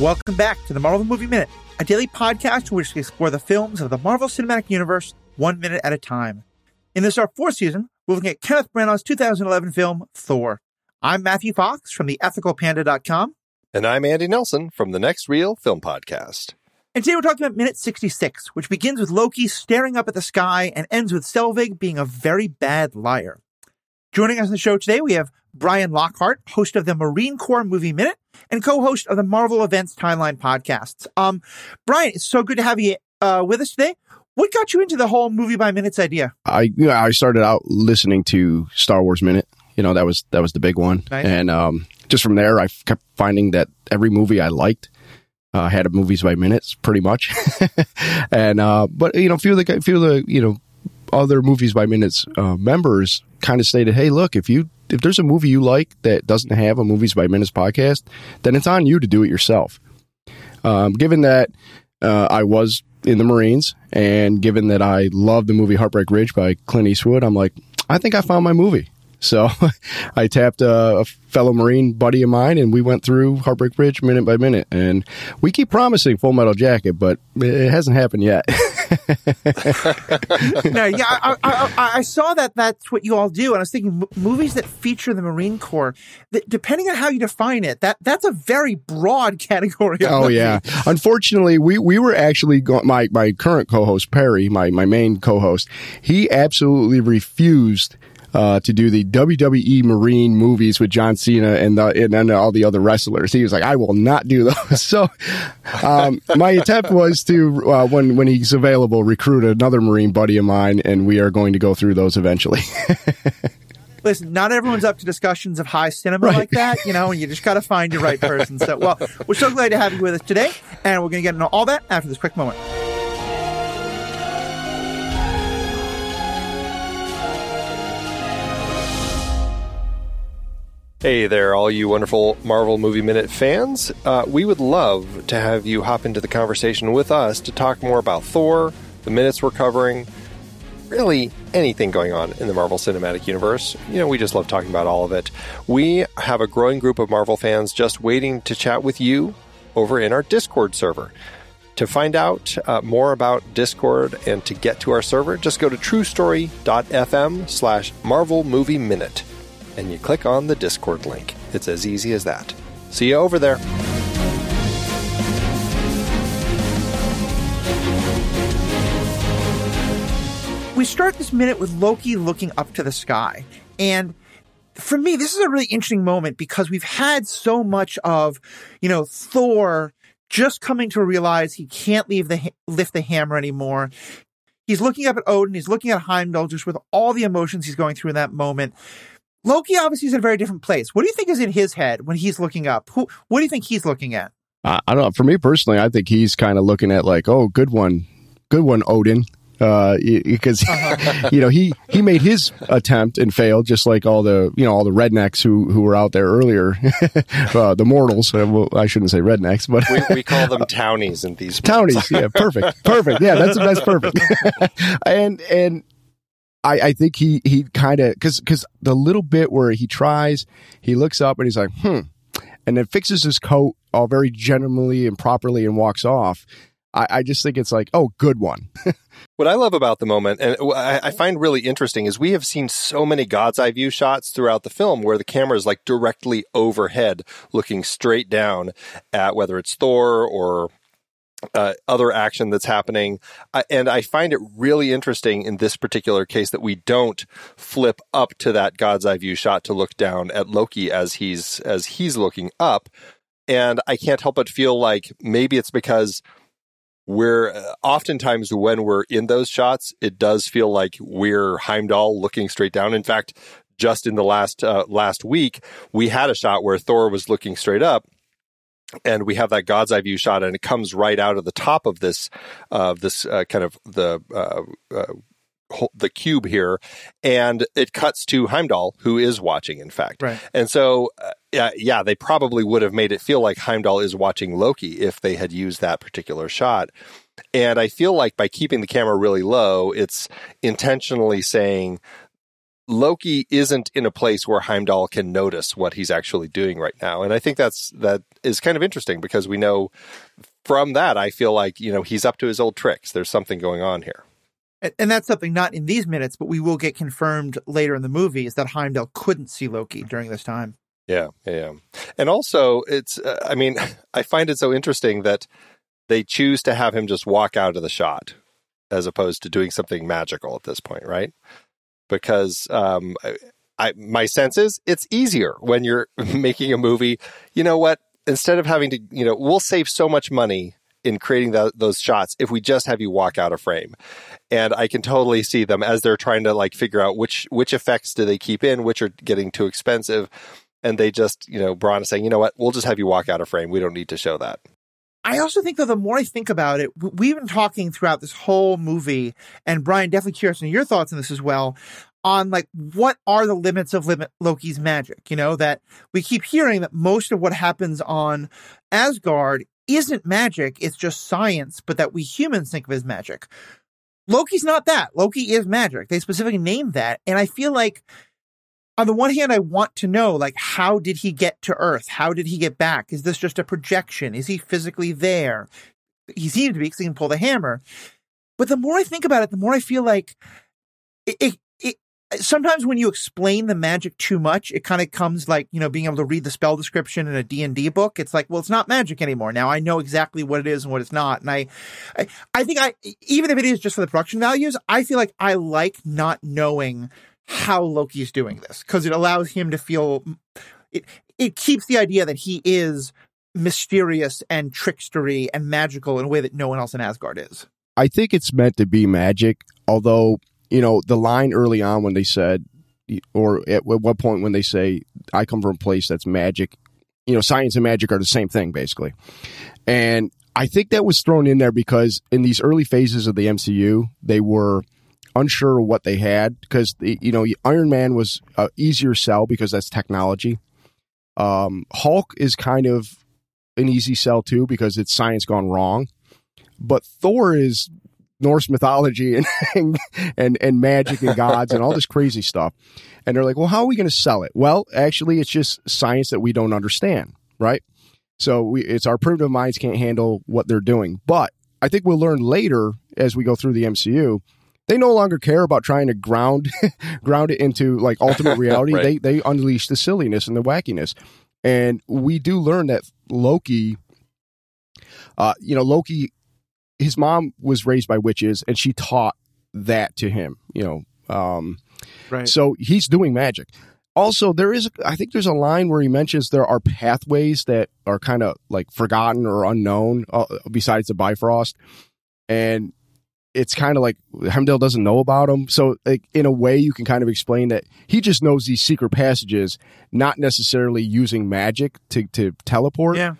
Welcome back to the Marvel Movie Minute, a daily podcast in which we explore the films of the Marvel Cinematic Universe one minute at a time. In this, our fourth season, we're looking at Kenneth Branagh's 2011 film, Thor. I'm Matthew Fox from the ethicalpanda.com. And I'm Andy Nelson from the Next Reel Film Podcast. And today we're talking about minute 66, which begins with Loki staring up at the sky and ends with Selvig being a very bad liar. Joining us on the show today, we have Brian Lockhart, host of the Marine Corps Movie Minute and co-host of the Marvel Events Timeline podcasts. Um, Brian, it's so good to have you uh, with us today. What got you into the whole movie by minutes idea? I you know, I started out listening to Star Wars Minute. You know that was that was the big one, Nice. and um, just from there, I kept finding that every movie I liked uh, had a movies by minutes, pretty much. and uh, but you know, a few of the few of the you know other movies by minutes uh, members kind of stated, "Hey, look, if you if there's a movie you like that doesn't have a movies by minutes podcast, then it's on you to do it yourself." Um, given that uh, I was in the Marines, and given that I love the movie Heartbreak Ridge by Clint Eastwood, I'm like, I think I found my movie. So I tapped a, a fellow Marine buddy of mine, and we went through Heartbreak Ridge minute by minute. And we keep promising Full Metal Jacket, but it hasn't happened yet. no, yeah, I, I, I, saw that that's what you all do, and I was thinking m- movies that feature the Marine Corps. That depending on how you define it, that that's a very broad category. Of Oh movie. yeah. Unfortunately, we we were actually go- my my current co-host Perry, my my main co-host. He absolutely refused. Uh, to do the WWE Marine movies with John Cena and the and, then all the other wrestlers, he was like, "I will not do those." So, um, my attempt was to uh, when when he's available, recruit another Marine buddy of mine, and we are going to go through those eventually. Listen, not everyone's up to discussions of high cinema like that, you know, and you just got to find your right person. So, well, we're so glad to have you with us today, and we're going to get into all that after this quick moment. Hey there, all you wonderful Marvel Movie Minute fans. Uh, we would love to have you hop into the conversation with us to talk more about Thor, the minutes we're covering, really anything going on in the Marvel Cinematic Universe. You know, we just love talking about all of it. We have a growing group of Marvel fans just waiting to chat with you over in our Discord server. To find out uh, more about Discord and to get to our server, just go to truestory.fm slash Marvel Movie Minute and you click on the Discord link. It's as easy as that. See you over there. We start this minute with Loki looking up to the sky. And for me, this is a really interesting moment because we've had so much of, you know, Thor just coming to realize he can't leave the lift the hammer anymore. He's looking up at Odin. He's looking at Heimdall just with all the emotions he's going through in that moment. Loki obviously is in a very different place. What do you think is in his head when he's looking up? Who, what do you think he's looking at? I, I don't know. For me personally, I think he's kind of looking at like, oh, good one, good one, Odin. Uh, because you know he he made his attempt and failed, just like all the you know all the rednecks who who were out there earlier, uh, the mortals. Uh, well, I shouldn't say rednecks, but We, we call them townies in these townies. Yeah, perfect, perfect. Yeah, that's that's perfect. and and I I think he he kind of because because the little bit where he tries, he looks up and he's like, hmm, and then fixes his coat all very gently and properly and walks off. I, I just think it's like, oh, good one. What I love about the moment, and I find really interesting, is we have seen so many God's eye view shots throughout the film where the camera is like directly overhead, looking straight down at whether it's Thor or uh, other action that's happening. I, and I find it really interesting in this particular case that we don't flip up to that God's eye view shot to look down at Loki as he's as he's looking up. And I can't help but feel like maybe it's because we're uh, oftentimes when we're in those shots, it does feel like we're Heimdall looking straight down. In fact, just in the last uh, last week, we had a shot where Thor was looking straight up, and we have that God's eye view shot, and it comes right out of the top of this uh, this uh, kind of the. Uh, uh, the cube here, and it cuts to Heimdall, who is watching, in fact. Right. And so, uh, yeah, yeah, they probably would have made it feel like Heimdall is watching Loki if they had used that particular shot. And I feel like by keeping the camera really low, it's intentionally saying Loki isn't in a place where Heimdall can notice what he's actually doing right now. And I think that's that is kind of interesting because we know from that I feel like, you know, he's up to his old tricks. There's something going on here. And, that's something not in these minutes, but we will get confirmed later in the movie is that Heimdall couldn't see Loki during this time. Yeah, yeah. And also it's uh, I mean, I find it so interesting that they choose to have him just walk out of the shot as opposed to doing something magical at this point, right? Because um, I, my sense is it's easier when you're making a movie. You know what? Instead of having to, you know, we'll save so much money in creating the, those shots if we just have you walk out of frame. And I can totally see them as they're trying to like figure out which which effects do they keep in, which are getting too expensive. And they just, you know, Branagh is saying, you know what, we'll just have you walk out of frame. We don't need to show that. I also think, though, the more I think about it, we've been talking throughout this whole movie, and Brian, definitely curious on your thoughts on this as well, on like what are the limits of limit Loki's magic? You know, that we keep hearing that most of what happens on Asgard isn't magic, it's just science, but that we humans think of as magic. Loki's not that. Loki is magic. They specifically named that. And I feel like on the one hand, I want to know, like, how did he get to Earth? How did he get back? Is this just a projection? Is he physically there? He seems to be because he can pull the hammer. But the more I think about it, the more I feel like it, it, it sometimes when you explain the magic too much, it kind of comes like, you know, being able to read the spell description in a D&D book. It's like, well, it's not magic anymore. Now I know exactly what it is and what it's not. And I, I, I think I, even if it is just for the production values, I feel like I like not knowing how Loki's doing this because it allows him to feel it it keeps the idea that he is mysterious and trickstery and magical in a way that no one else in Asgard is. I think it's meant to be magic, although, you know, the line early on when they said or at what point when they say I come from a place that's magic, you know, science and magic are the same thing basically. And I think that was thrown in there because in these early phases of the MCU, they were unsure what they had because you know Iron Man was a easier sell because that's technology. Um, Hulk is kind of an easy sell too because it's science gone wrong, but Thor is Norse mythology and and and magic and gods and all this crazy stuff. And they're like, well, how are we going to sell it? Well, actually, it's just science that we don't understand, right? So we, it's our primitive minds can't handle what they're doing. But I think we'll learn later as we go through the MCU they no longer care about trying to ground ground it into like ultimate reality. right. They they unleash the silliness and the wackiness, and we do learn that Loki, uh, you know, Loki, his mom was raised by witches, and she taught that to him. You know, um, right. So he's doing magic. Also, there is, I think there's a line where he mentions there are pathways that are kind of like forgotten or unknown uh, besides the Bifrost. And it's kind of like Heimdall doesn't know about him. So, like, in a way, you can kind of explain that he just knows these secret passages, not necessarily using magic to, to teleport. Yeah.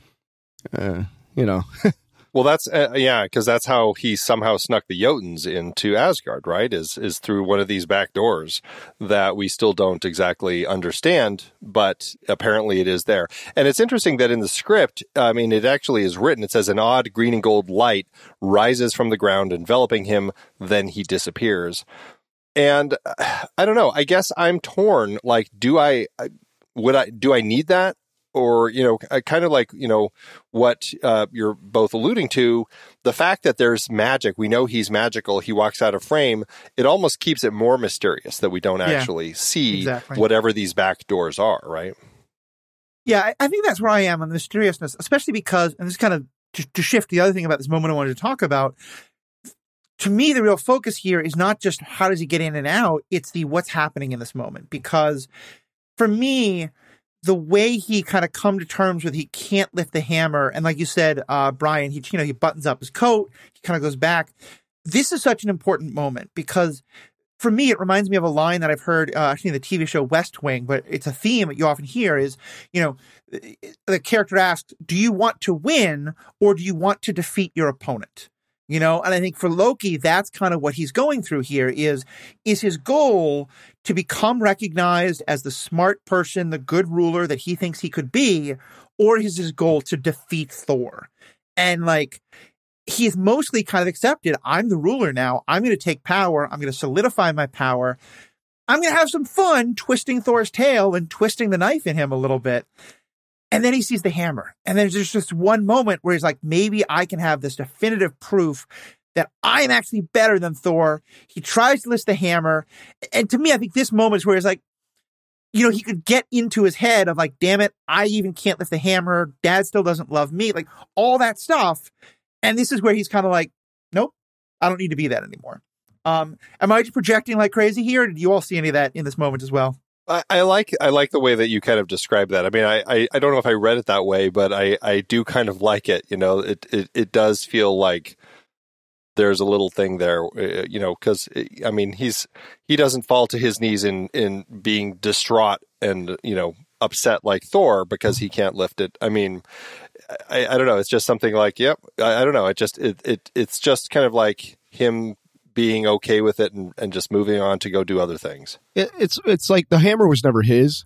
Uh, you know. Well, that's uh, yeah, because that's how he somehow snuck the Jotuns into Asgard, right? Is is through one of these back doors that we still don't exactly understand, but apparently it is there. And it's interesting that in the script, I mean, it actually is written. It says an odd green and gold light rises from the ground, enveloping him. Then he disappears. And uh, I don't know. I guess I'm torn. Like, do I? Would I? Do I need that? Or you know kind of like you know what uh, you're both alluding to the fact that there's magic we know he's magical he walks out of frame it almost keeps it more mysterious that we don't yeah, actually see exactly. whatever these back doors are right yeah I, think that's where i am on the mysteriousness especially because and this kind of to, to shift the other thing about this moment i wanted to talk about to me, the real focus here is not just how does he get in and out, it's the what's happening in this moment. Because for me, the way he kind of come to terms with he can't lift the hammer, and like you said, uh, Brian, he you know he buttons up his coat, he kind of goes back. This is such an important moment because for me, it reminds me of a line that I've heard uh, actually in the TV show West Wing, but it's a theme that you often hear is, you know, the character asks, do you want to win or do you want to defeat your opponent? You know? And i think for loki that's kind of what he's going through here is is his goal to become recognized as the smart person the good ruler that he thinks he could be or is his goal to defeat thor? And like he's mostly kind of accepted i'm the ruler now. I'm going to take power. I'm going to solidify my power. I'm going to have some fun twisting Thor's tail and twisting the knife in him a little bit. And then he sees the hammer. And there's just one moment where he's like, maybe I can have this definitive proof that I'm actually better than Thor. He tries to list the hammer. And to me, I think this moment is where he's like, you know, he could get into his head of like, damn it, I even can't lift the hammer. Dad still doesn't love me. Like all that stuff. And this is where he's kind of like, nope, I don't need to be that anymore. Um, am I just projecting like crazy here? did you all see any of that in this moment as well? I, like I like the way that you kind of describe that. I mean, I, I, I, don't know if I read it that way, but I, I do kind of like it. You know, it, it, it does feel like there's a little thing there, uh, you know, because I mean, he's he doesn't fall to his knees in in being distraught and you know upset like Thor because he can't lift it. I mean, I, I don't know. It's just something like, yep. I, I don't know. It just it, it it's just kind of like him being okay with it and, and just moving on to go do other things. It, it's it's like the hammer was never his,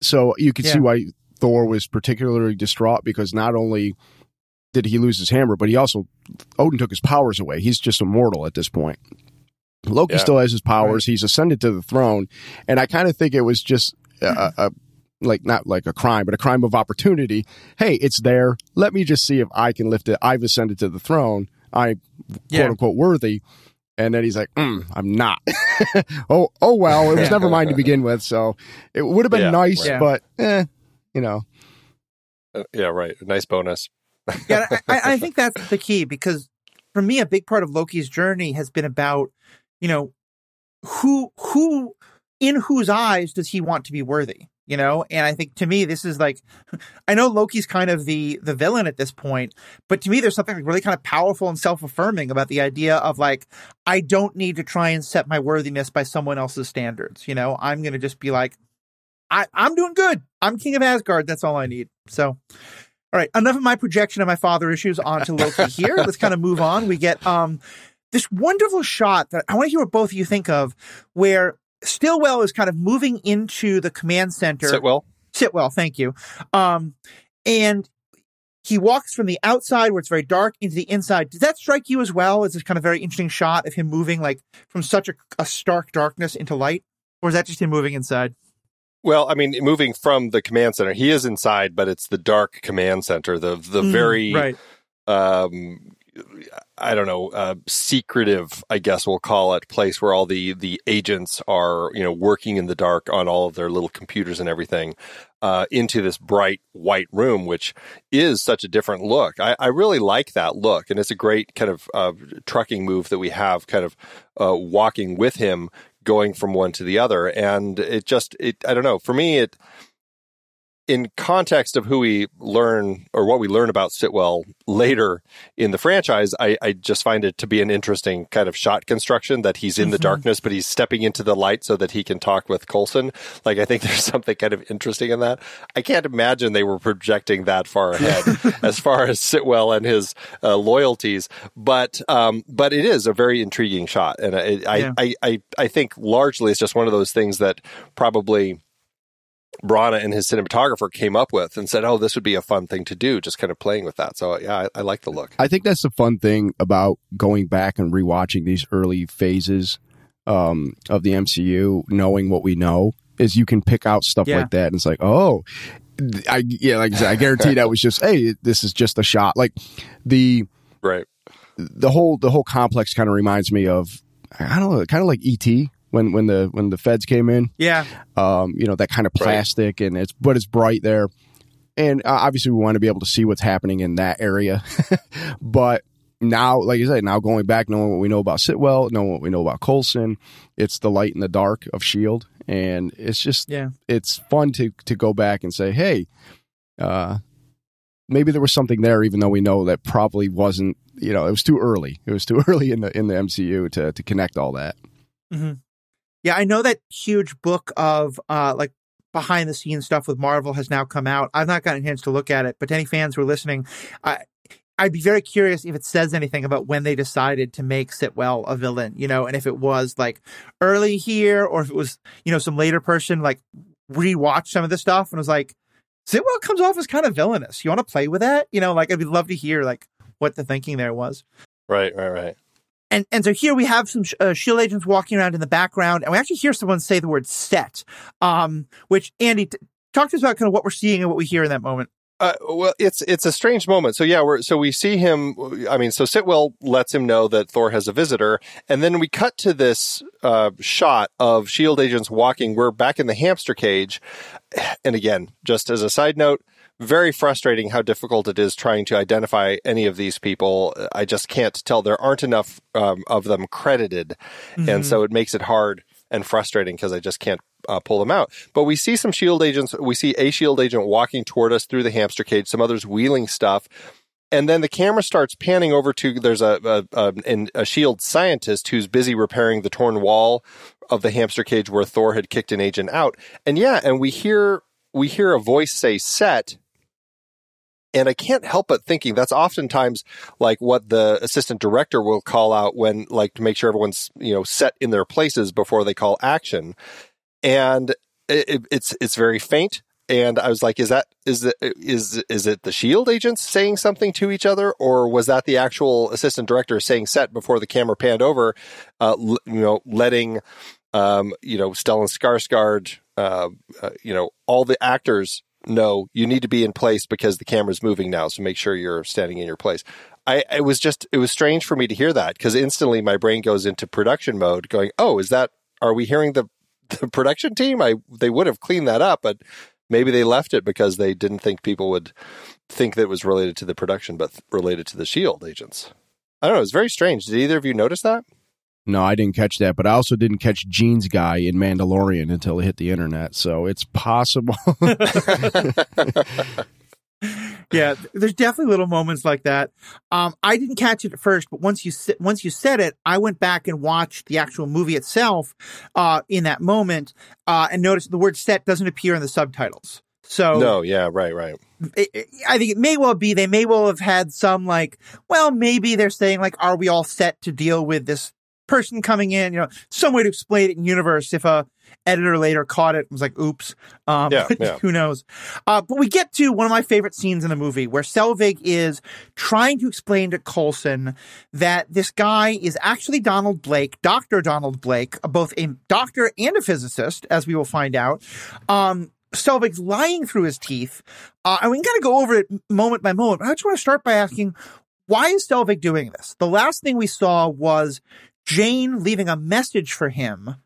so you can yeah. see why Thor was particularly distraught because not only did he lose his hammer, but he also Odin took his powers away. He's just immortal at this point. Loki yeah. still has his powers. Right. He's ascended to the throne, and I kind of think it was just a, a, like not like a crime, but a crime of opportunity. Hey, it's there. Let me just see if I can lift it. I've ascended to the throne. I yeah. quote unquote worthy. And then he's like, mm, "I'm not." oh, oh well, it was never mine to begin with, so it would have been yeah, nice, right. but eh, you know. Uh, yeah, right. Nice bonus. yeah, I, I think that's the key because for me, a big part of Loki's journey has been about, you know, who who in whose eyes does he want to be worthy? You know? And i think to me this is like i know loki's kind of the the villain at this point but to me there's something really kind of powerful and self-affirming about the idea of like i don't need to try and set my worthiness by someone else's standards you know? I'm gonna just be like i i'm doing good. I'm king of asgard. That's all i need. So all right. Enough of my projection of my father issues onto loki here. Let's kind of move on. We get um this wonderful shot that i want to hear what both of you think of where Stillwell is kind of moving into the command center. Sitwell. Sitwell, thank you. Um, and he walks from the outside where it's very dark into the inside. Does that strike you as well? Is this kind of very interesting shot of him moving like from such a, a stark darkness into light? Or is that just him moving inside? Well, I mean, moving from the command center, he is inside, but it's the dark command center, the the mm, very right. um, I don't know, uh, secretive, I guess we'll call it, place where all the the agents are, you know, working in the dark on all of their little computers and everything, uh, into this bright white room, which is such a different look. I, I really like that look, and it's a great kind of uh, trucking move that we have, kind of uh, walking with him, going from one to the other, and it just, it, I don't know, for me, it in context of who we learn or what we learn about Sitwell later in the franchise, I, I just find it to be an interesting kind of shot construction that he's in mm-hmm. the darkness, but he's stepping into the light so that he can talk with Coulson. Like, I think there's something kind of interesting in that. I can't imagine they were projecting that far ahead as far as Sitwell and his uh, loyalties, but um, but it is a very intriguing shot, and I, yeah. I, I I think largely it's just one of those things that probably Branagh and his cinematographer came up with and said, "Oh, this would be a fun thing to do." Just kind of playing with that. So yeah, I, I like the look. I think that's the fun thing about going back and rewatching these early phases um, of the MCU, knowing what we know, is you can pick out stuff yeah. like that, and it's like, oh, I yeah, like I, said, I guarantee that was just, hey, this is just a shot. Like the right, the whole the whole complex kind of reminds me of I don't know, kind of like ET when when the when the feds came in. Yeah. Um, you know that kind of plastic right. and it's but it's bright there, and uh, obviously we want to be able to see what's happening in that area, but. Now, like you said, now going back, knowing what we know about Sitwell, knowing what we know about Coulson, it's the light and the dark of Shield, and it's just, yeah, it's fun to to go back and say, hey, uh, maybe there was something there, even though we know that probably wasn't. You know, it was too early. It was too early in the in the MCU to to connect all that. Mm-hmm. Yeah, I know that huge book of uh like behind the scenes stuff with Marvel has now come out. I've not gotten a chance to look at it, but to any fans who are listening, I I'd be very curious if it says anything about when they decided to make Sitwell a villain, you know, and if it was like early here or if it was, you know, some later person like rewatched some of this stuff and was like, Sitwell comes off as kind of villainous. You want to play with that? You know, like I'd love to hear like what the thinking there was. Right, right, right. And and so here we have some uh, shield agents walking around in the background, and we actually hear someone say the word "set," um, which Andy t- talk to us about kind of what we're seeing and what we hear in that moment. Uh, well, it's it's a strange moment. So yeah, we're so we see him. I mean, so Sitwell lets him know that Thor has a visitor, and then we cut to this uh, shot of Shield agents walking. We're back in the hamster cage, and again, just as a side note, very frustrating how difficult it is trying to identify any of these people. I just can't tell. There aren't enough um, of them credited, mm-hmm. and so it makes it hard and frustrating because I just can't uh, pull them out. But we see some shield agents. We see a shield agent walking toward us through the hamster cage, some others wheeling stuff. And then the camera starts panning over to there's a, a, a, a shield scientist who's busy repairing the torn wall of the hamster cage where Thor had kicked an agent out. And yeah, and we hear we hear a voice say set and I can't help but thinking that's oftentimes like what the assistant director will call out when like to make sure everyone's, you know, set in their places before they call action and it, it's it's very faint. And I was like, is that is it is is it the Shield agents saying something to each other, or was that the actual assistant director saying set before the camera panned over, uh, you know, letting um, you know Stellan Skarsgård, uh, uh, you know, all the actors know you need to be in place because the camera's moving now, so make sure you're standing in your place. I it was just it was strange for me to hear that because instantly my brain goes into production mode, going, "Oh, is that? Are we hearing the the production team, I they would have cleaned that up, but maybe they left it because they didn't think people would think that it was related to the production, but related to the Shield agents. I don't know. It's very strange. Did either of you notice that? No, I didn't catch that, but I also didn't catch Jeans guy in Mandalorian until it hit the internet. So it's possible. yeah, there's definitely little moments like that. Um, I didn't catch it at first, but once you once you said it, I went back and watched the actual movie itself uh, in that moment uh, and noticed the word "set" doesn't appear in the subtitles. So no, yeah, right, right. It, it, I think it may well be they may well have had some like, well, maybe they're saying like, are we all set to deal with this person coming in? You know, some way to explain it in universe if a editor later caught it and was like, oops. Um, yeah, yeah. who knows? Uh, but we get to one of my favorite scenes in the movie where Selvig is trying to explain to Coulson that this guy is actually Donald Blake, Dr. Donald Blake, both a doctor and a physicist, as we will find out. Um, Selvig's lying through his teeth. Uh, and we can kind of go over it moment by moment. I just want to start by asking, why is Selvig doing this? The last thing we saw was Jane leaving a message for him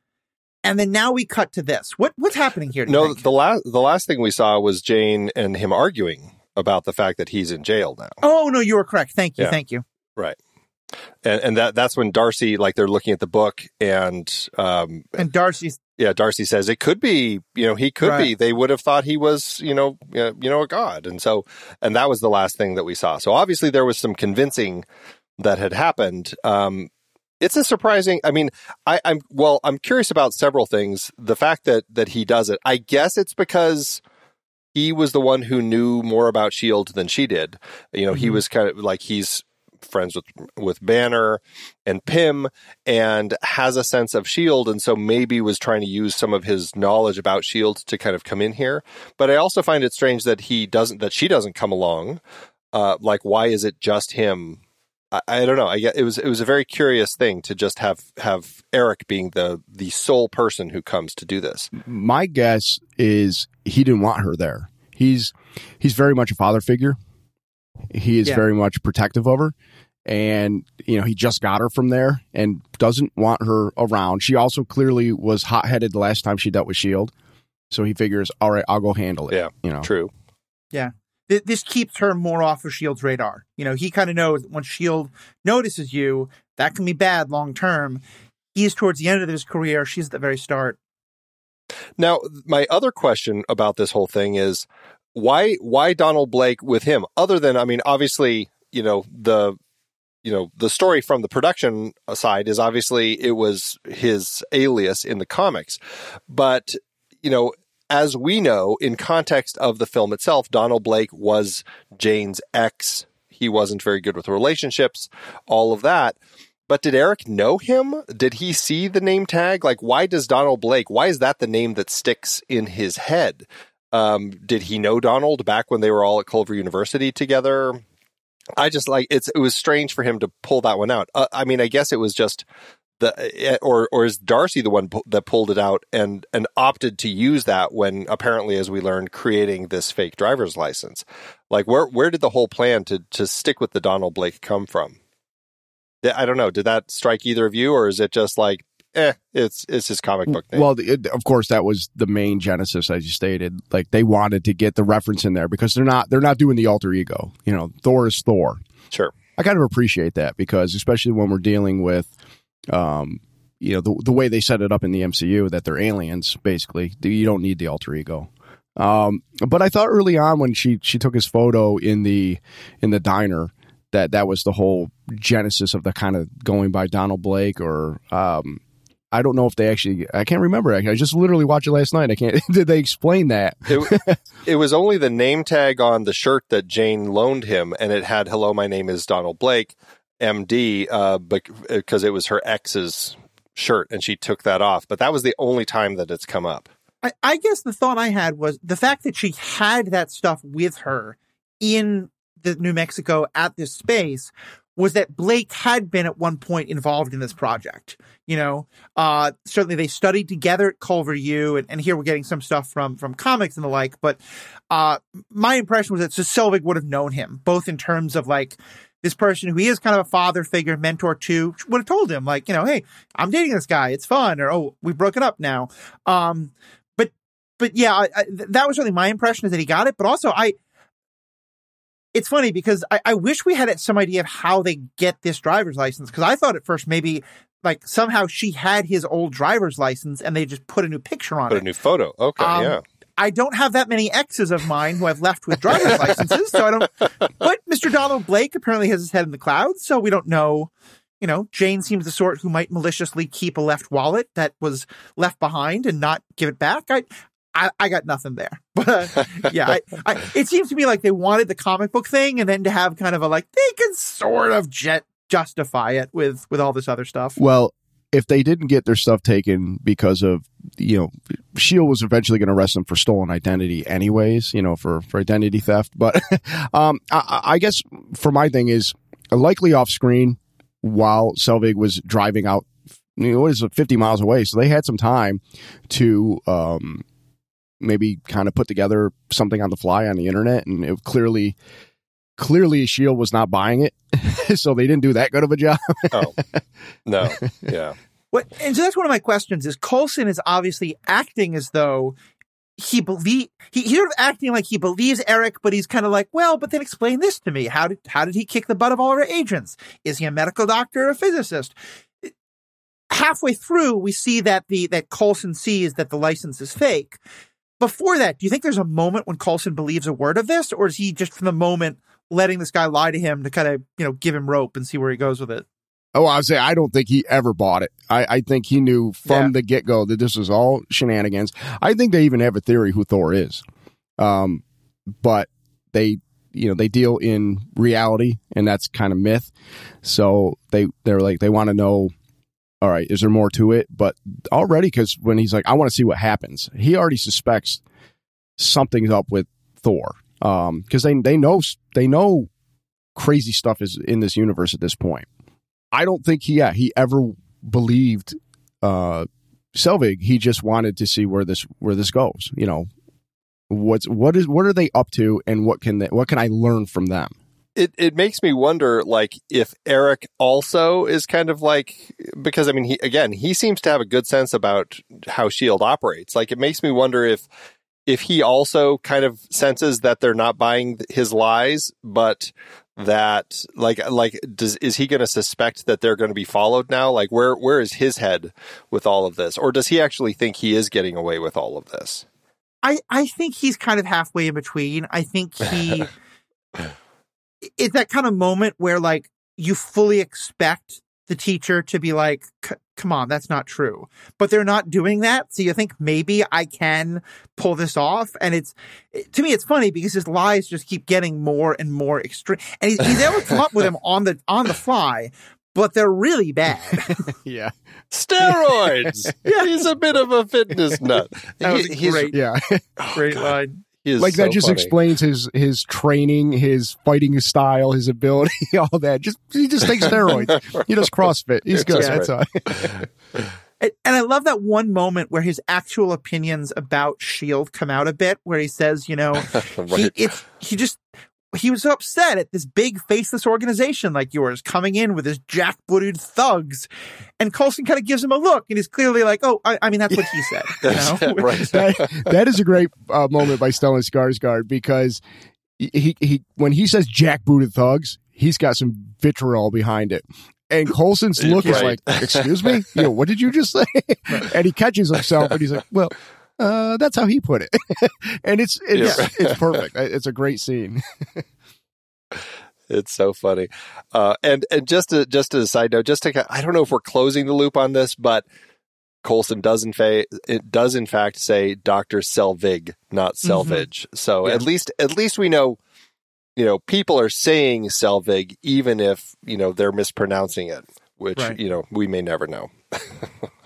and then now we cut to this. What what's happening here? No, the last the last thing we saw was Jane and him arguing about the fact that he's in jail now. Oh no, you were correct. Thank you, yeah. thank you. Right, and and that that's when Darcy like they're looking at the book and um and Darcy yeah Darcy says it could be you know he could right. be they would have thought he was you know you know a god and so and that was the last thing that we saw. So obviously there was some convincing that had happened. Um, it's a surprising. I mean, I, am well. I'm curious about several things. The fact that that he does it. I guess it's because he was the one who knew more about Shield than she did. You know, mm-hmm. he was kind of like he's friends with with Banner and Pym and has a sense of Shield and so maybe was trying to use some of his knowledge about Shield to kind of come in here. But I also find it strange that he doesn't that she doesn't come along. Uh, like why is it just him I, I don't know. I get it was it was a very curious thing to just have have Eric being the the sole person who comes to do this. My guess is he didn't want her there. He's he's very much a father figure. He is yeah. very much protective of her and you know he just got her from there and doesn't want her around. She also clearly was hot headed the last time she dealt with Shield, so he figures, all right, I'll go handle it. Yeah, you know, true. Yeah, th- this keeps her more off of Shield's radar. You know, he kind of knows that once Shield notices you, that can be bad long term. He's towards the end of his career. She's at the very start. Now, my other question about this whole thing is why why Donald Blake with him? Other than, I mean, obviously, you know the you know the story from the production side is obviously it was his alias in the comics, but you know as we know, in context of the film itself, Donald Blake was Jane's ex. He wasn't very good with relationships, all of that. But did Eric know him? Did he see the name tag? Like, why does Donald Blake, why is that the name that sticks in his head? Um, did he know Donald back when they were all at Culver University together? I just like it's it was strange for him to pull that one out. Uh, I mean, I guess it was just the or or is Darcy the one that pulled it out and and opted to use that when apparently, as we learned, creating this fake driver's license. Like where where did the whole plan to to stick with the Donald Blake come from? I don't know. Did that strike either of you, or is it just like, eh, it's it's his comic book thing? Well, it, of course, that was the main genesis, as you stated. Like they wanted to get the reference in there because they're not they're not doing the alter ego. You know, Thor is Thor. sure. I kind of appreciate that because especially when we're dealing with, um, you know, the the way they set it up in the MCU that they're aliens. Basically, you don't need the alter ego. Um, but I thought early on when she she took his photo in the in the diner that that was the whole genesis of the kind of going by Donald Blake or um, I don't know if they actually I can't remember. I just literally watched it last night. I can't. Did they explain that? It, it was only the name tag on the shirt that Jane loaned him, and it had "Hello, my name is Donald Blake, MD," uh, because it was her ex's shirt, and she took that off. But that was the only time that it's come up. I, I guess the thought I had was the fact that she had that stuff with her in the New Mexico at this space was that Blake had been at one point involved in this project. You know, uh, certainly they studied together at Culver U, and, and here we're getting some stuff from from comics and the like. But uh, my impression was that Selvig would have known him, both in terms of like this person who he is kind of a father figure, mentor to, would have told him like, you know, hey, I'm dating this guy, it's fun, or oh, we've broken up now. Um, but but yeah, I, I, that was really my impression is that he got it. But also, I it's funny because I, I wish we had some idea of how they get this driver's license because I thought at first maybe like somehow she had his old driver's license and they just put a new picture on Put it. Put a new photo. Okay, Um, yeah. I don't have that many exes of mine who I've left with driver's licenses, so I don't. But Mr. Donald Blake apparently has his head in the clouds, so we don't know. You know, Jane seems the sort who might maliciously keep a left wallet that was left behind and not give it back. I, I, I got nothing there. But yeah, I, I, it seems to me like they wanted the comic book thing, and then to have kind of a like they can sort of jet justify it with with all this other stuff. Well, if they didn't get their stuff taken because of you know shield was eventually going to arrest him for stolen identity anyways you know for for identity theft but um I, I guess for my thing is likely off screen while selvig was driving out you know what is it 50 miles away so they had some time to um maybe kind of put together something on the fly on the internet and it clearly clearly shield was not buying it so they didn't do that good of a job. Oh, no, yeah. What, and so that's one of my questions is Coulson is obviously acting as though he believe he, he's sort of acting like he believes Eric, but he's kind of like, well, but then explain this to me. How did how did he kick the butt of all our agents? Is he a medical doctor or a physicist? Halfway through, we see that the that Coulson sees that the license is fake. Before that, do you think there's a moment when Coulson believes a word of this, or is he just from the moment letting this guy lie to him to kind of you know give him rope and see where he goes with it? Oh, I say I don't think he ever bought it. I, I think he knew from Yeah. the get go that this was all shenanigans. I think they even have a theory who Thor is, um, but they you know they deal in reality and that's kind of myth. So they they're like they want to know. All right, is there more to it? But already, because when he's like, I want to see what happens, he already suspects something's up with Thor. Um, because they they know they know crazy stuff is in this universe at this point. I don't think he yeah he ever believed uh Selvig. He just wanted to see where this where this goes. You know, what's what is what are they up to, and what can they, what can I learn from them? It it makes me wonder, like, if Eric also is kind of like because I mean, he again, he seems to have a good sense about how Shield operates. Like, it makes me wonder if if he also kind of senses that they're not buying his lies, but that like like does is he going to suspect that they're going to be followed now? Like, where where is his head with all of this, or does he actually think he is getting away with all of this? I, I think he's kind of halfway in between. I think he it's that kind of moment where like you fully expect the teacher to be like, "C- come on, that's not true. But they're not doing that. So you think maybe I can pull this off. And it's, to me, it's funny because his lies just keep getting more and more extreme. And he's, he's able to come up with them on the, on the fly, but they're really bad. Yeah, Steroids. yeah, he's a bit of a fitness nut. That was He- a he's- great, yeah. great oh, line. Is like that just funny. explains his his training, his fighting style, his ability, all that. Just he just takes steroids. He does CrossFit. He's good. That's That's all. And and I love that one moment where his actual opinions about Shield come out a bit, where he says, you know, he it's he just he was upset at this big faceless organization like yours coming in with his jackbooted thugs, and Coulson kind of gives him a look, and he's clearly like, oh, I, I mean that's what he said, you know? right. that, that is a great uh, moment by Stellan Skarsgård because he, he when he says jackbooted thugs, he's got some vitriol behind it. And Coulson's look is like, "Excuse me, you know, what did you just say?" And he catches himself, and he's like, "Well, uh, that's how he put it." and it's it's Yeah. it's perfect. It's a great scene. It's so funny. Uh, and and just to, just as a side note, just to I don't know if we're closing the loop on this, but Coulson does in fa- it does in fact say Doctor Selvig, not Selvage. So Yeah. at least at least we know, you know, people are saying Selvig, even if you know they're mispronouncing it, which Right. you know we may never know.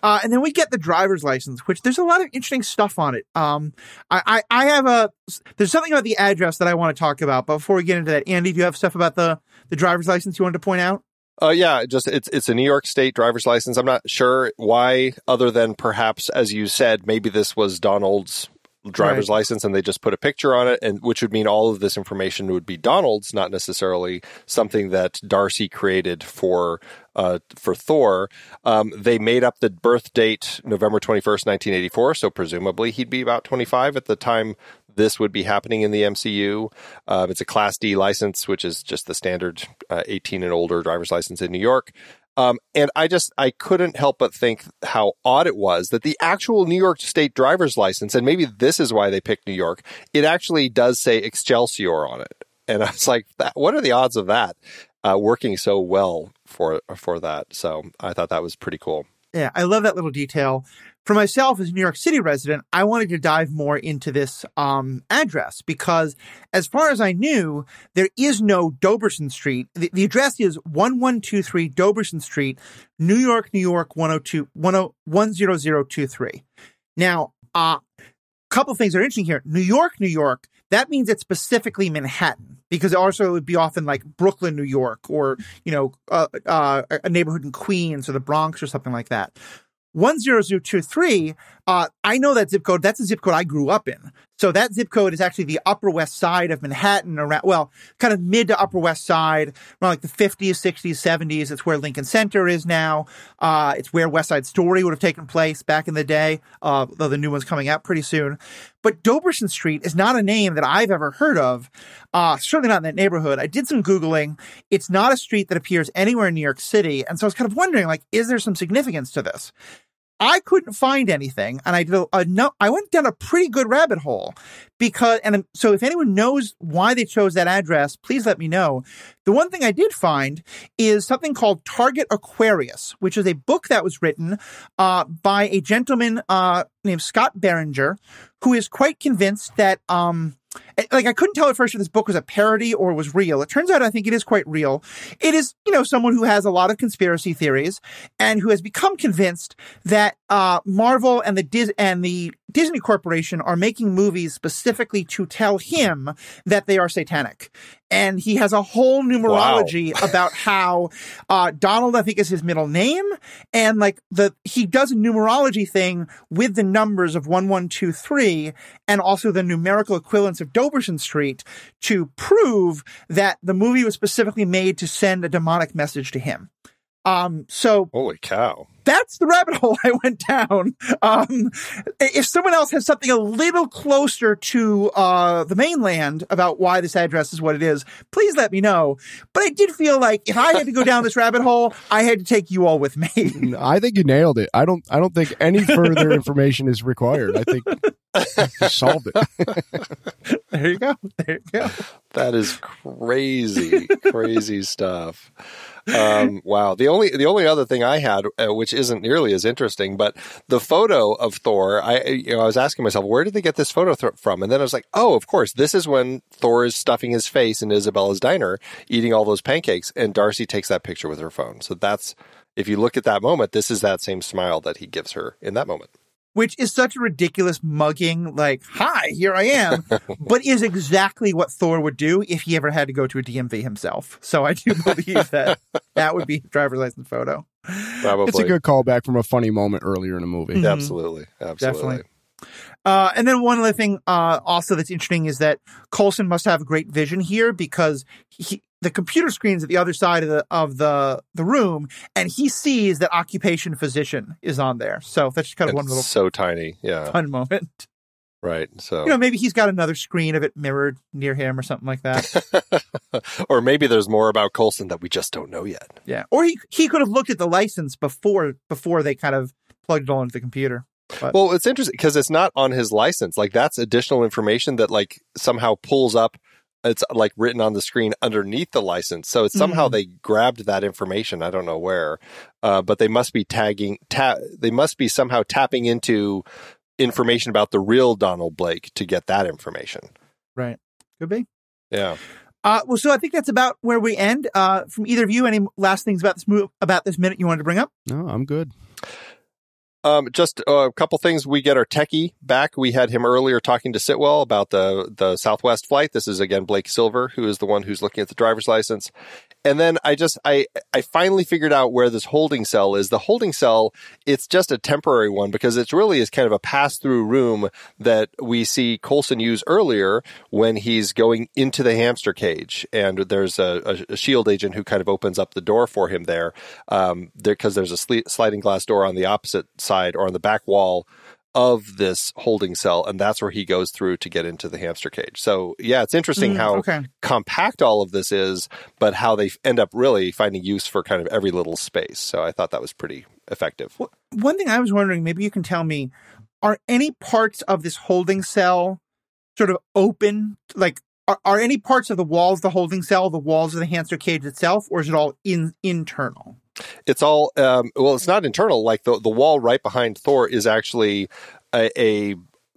Uh, and then we get the driver's license, which there's a lot of interesting stuff on it. Um, I, I, I have a, there's something about the address that I want to talk about. But before we get into that, Andy, do you have stuff about the, the driver's license you wanted to point out? Uh, yeah, just it's it's a New York State driver's license. I'm not sure why, other than perhaps, as you said, maybe this was Donald's driver's license and they just put a picture on it, and which would mean all of this information would be Donald's, not necessarily something that Darcy created for uh, for Thor. Um, they made up the birth date November 21st, 1984, so presumably he'd be about 25 at the time this would be happening in the MCU. Uh, it's a Class D license, which is just the standard uh, 18 and older driver's license in New York. Um, and I just I couldn't help but think how odd it was that the actual New York State driver's license, and maybe this is why they picked New York, it actually does say Excelsior on it. And I was like, that, what are the odds of that uh, working so well for for that? So I thought that was pretty cool. Yeah, I love that little detail. For myself as a New York City resident, I wanted to dive more into this um, address because, as far as I knew, there is no Doberson Street. The, the address is 1123 Doberson Street, New York, New York 102, 10023. Now, a uh, couple things are interesting here. New York, New York, that means it's specifically Manhattan because also it would be often like Brooklyn, New York, or, you know, uh, uh, a neighborhood in Queens or the Bronx or something like that. 10023, uh, I know that zip code. That's a zip code I grew up in. So that zip code is actually the upper west side of Manhattan around, well, kind of mid to upper west side, around like the 50s, 60s, 70s. It's where Lincoln Center is now. Uh, it's where West Side Story would have taken place back in the day, uh, though the new one's coming out pretty soon. But Doberson Street is not a name that I've ever heard of. Uh, certainly not in that neighborhood. I did some Googling. It's not a street that appears anywhere in New York City. And so I was kind of wondering, like, is there some significance to this? I couldn't find anything, and I did a, a no. I went down a pretty good rabbit hole because, and so if anyone knows why they chose that address, please let me know. The one thing I did find is something called Target Aquarius, which is a book that was written uh, by a gentleman uh, named Scott Behringer, who is quite convinced that um, like I couldn't tell at first if this book was a parody or was real. It turns out I think it is quite real. It is, you know, someone who has a lot of conspiracy theories and who has become convinced that uh, Marvel and the Dis- and the Disney Corporation are making movies specifically to tell him that they are satanic. And he has a whole numerology about how uh, Donald, I think, is his middle name, and like the he does a numerology thing with the numbers of one one two three, and also the numerical equivalents of Doberson Street to prove that the movie was specifically made to send a demonic message to him. Um, so Holy cow! that's the rabbit hole I went down. Um, if someone else has something a little closer to uh, the mainland about why this address is what it is, please let me know. But I did feel like if I had to go down this rabbit hole, I had to take you all with me. I think you nailed it. I don't. I don't think any further information is required. I think you solved it. there you go. There you go. That is crazy, crazy stuff. Um, wow. The only the only other thing I had, uh, which isn't nearly as interesting, but the photo of Thor. I you know I was asking myself, where did they get this photo th- from? And then I was like, oh, of course, this is when Thor is stuffing his face in Isabella's diner, eating all those pancakes, and Darcy takes that picture with her phone. So that's if you look at that moment, this is that same smile that he gives her in that moment. Which is such a ridiculous mugging, like, hi, here I am, but is exactly what Thor would do if he ever had to go to a DMV himself. So I do believe that that would be a driver's license photo. Probably. It's a good callback from a funny moment earlier in the movie. Mhm. Absolutely. Absolutely. Definitely. Uh, and then one other thing, uh, also that's interesting is that Coulson must have great vision here because he, the computer screen's at the other side of the of the the room, and he sees that occupation physician is on there. So that's just kind of And one little so tiny. Yeah. fun moment. Right. So You know, maybe he's got another screen of it mirrored near him or something like that. or maybe there's more about Coulson that we just don't know yet. yeah, or he he could have looked at the license before before they kind of plugged it all into the computer. But, Well, it's interesting because it's not on his license. Like that's additional information that like somehow pulls up. It's like written on the screen underneath the license. So it's somehow Mhm. they grabbed that information. I don't know where, uh, but they must be tagging. Ta- they must be somehow tapping into information about the real Donald Blake to get that information. right, could be. Yeah. Uh, well, so I think that's about where we end. Uh, from either of you, any last things about this move about this minute you wanted to bring up? No, I'm good. Um, just a couple things. We get our techie back. We had him earlier talking to Sitwell about the the Southwest flight. This is again Blake Silver, who is the one who's looking at the driver's license. And then I just I I finally figured out where this holding cell is. The holding cell, it's just a temporary one because it's really is kind of a pass through room that we see Coulson use earlier when he's going into the hamster cage. And there's a, a, shield agent who kind of opens up the door for him there, um, because there's a sli- sliding glass door on the opposite side or on the back wall of this holding cell, and that's where he goes through to get into the hamster cage. So yeah, it's interesting Mm, how okay. compact all of this is, but how they end up really finding use for kind of every little space. So I thought that was pretty effective. One thing I was wondering, maybe you can tell me, are any parts of this holding cell sort of open? Like, are, are any parts of the walls the holding cell the walls of the hamster cage itself, or is it all in internal? It's all um, well. It's not internal. Like the the wall right behind Thor is actually a, a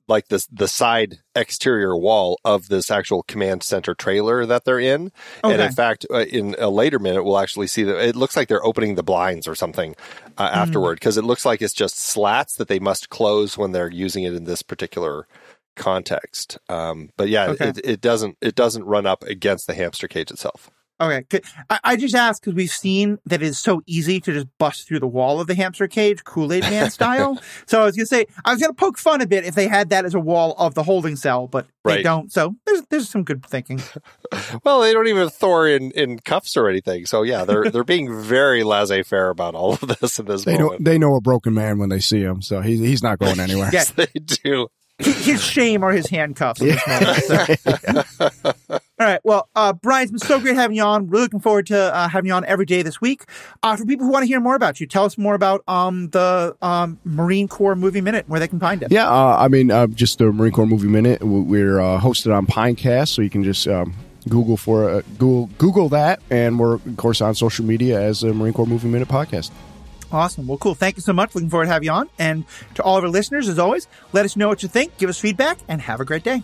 like this the side exterior wall of this actual command center trailer that they're in. And in fact, uh, in a later minute, we'll actually see that it looks like they're opening the blinds or something uh, Hmm. afterward because it looks like it's just slats that they must close when they're using it in this particular context. Um, but yeah, Okay. it, it doesn't it doesn't run up against the hamster cage itself. Okay. I, I just asked because we've seen that it's so easy to just bust through the wall of the hamster cage, Kool Aid Man style. so I was gonna say I was gonna poke fun a bit if they had that as a wall of the holding cell, but they don't. So there's there's some good thinking. Well, they don't even have Thor in, in cuffs or anything. So yeah, they're they're being very laissez faire about all of this in this They know moment. they know a broken man when they see him, so he's he's not going anywhere. Yeah. they do. his shame are his handcuffs. At this moment, so. All right. Well, uh, Brian, it's been so great having you on. Really looking forward to uh, having you on every day this week. Uh, for people who want to hear more about you, tell us more about um, the um, Marine Corps Movie Minute, where they can find it. Yeah, uh, I mean, uh, just the Marine Corps Movie Minute. We're uh, hosted on Pinecast, so you can just um, Google for uh, Google Google that, and we're of course on social media as the Marine Corps Movie Minute podcast. Awesome. Well, cool. Thank you so much. Looking forward to have you on. And to all of our listeners, as always, let us know what you think, give us feedback, and have a great day.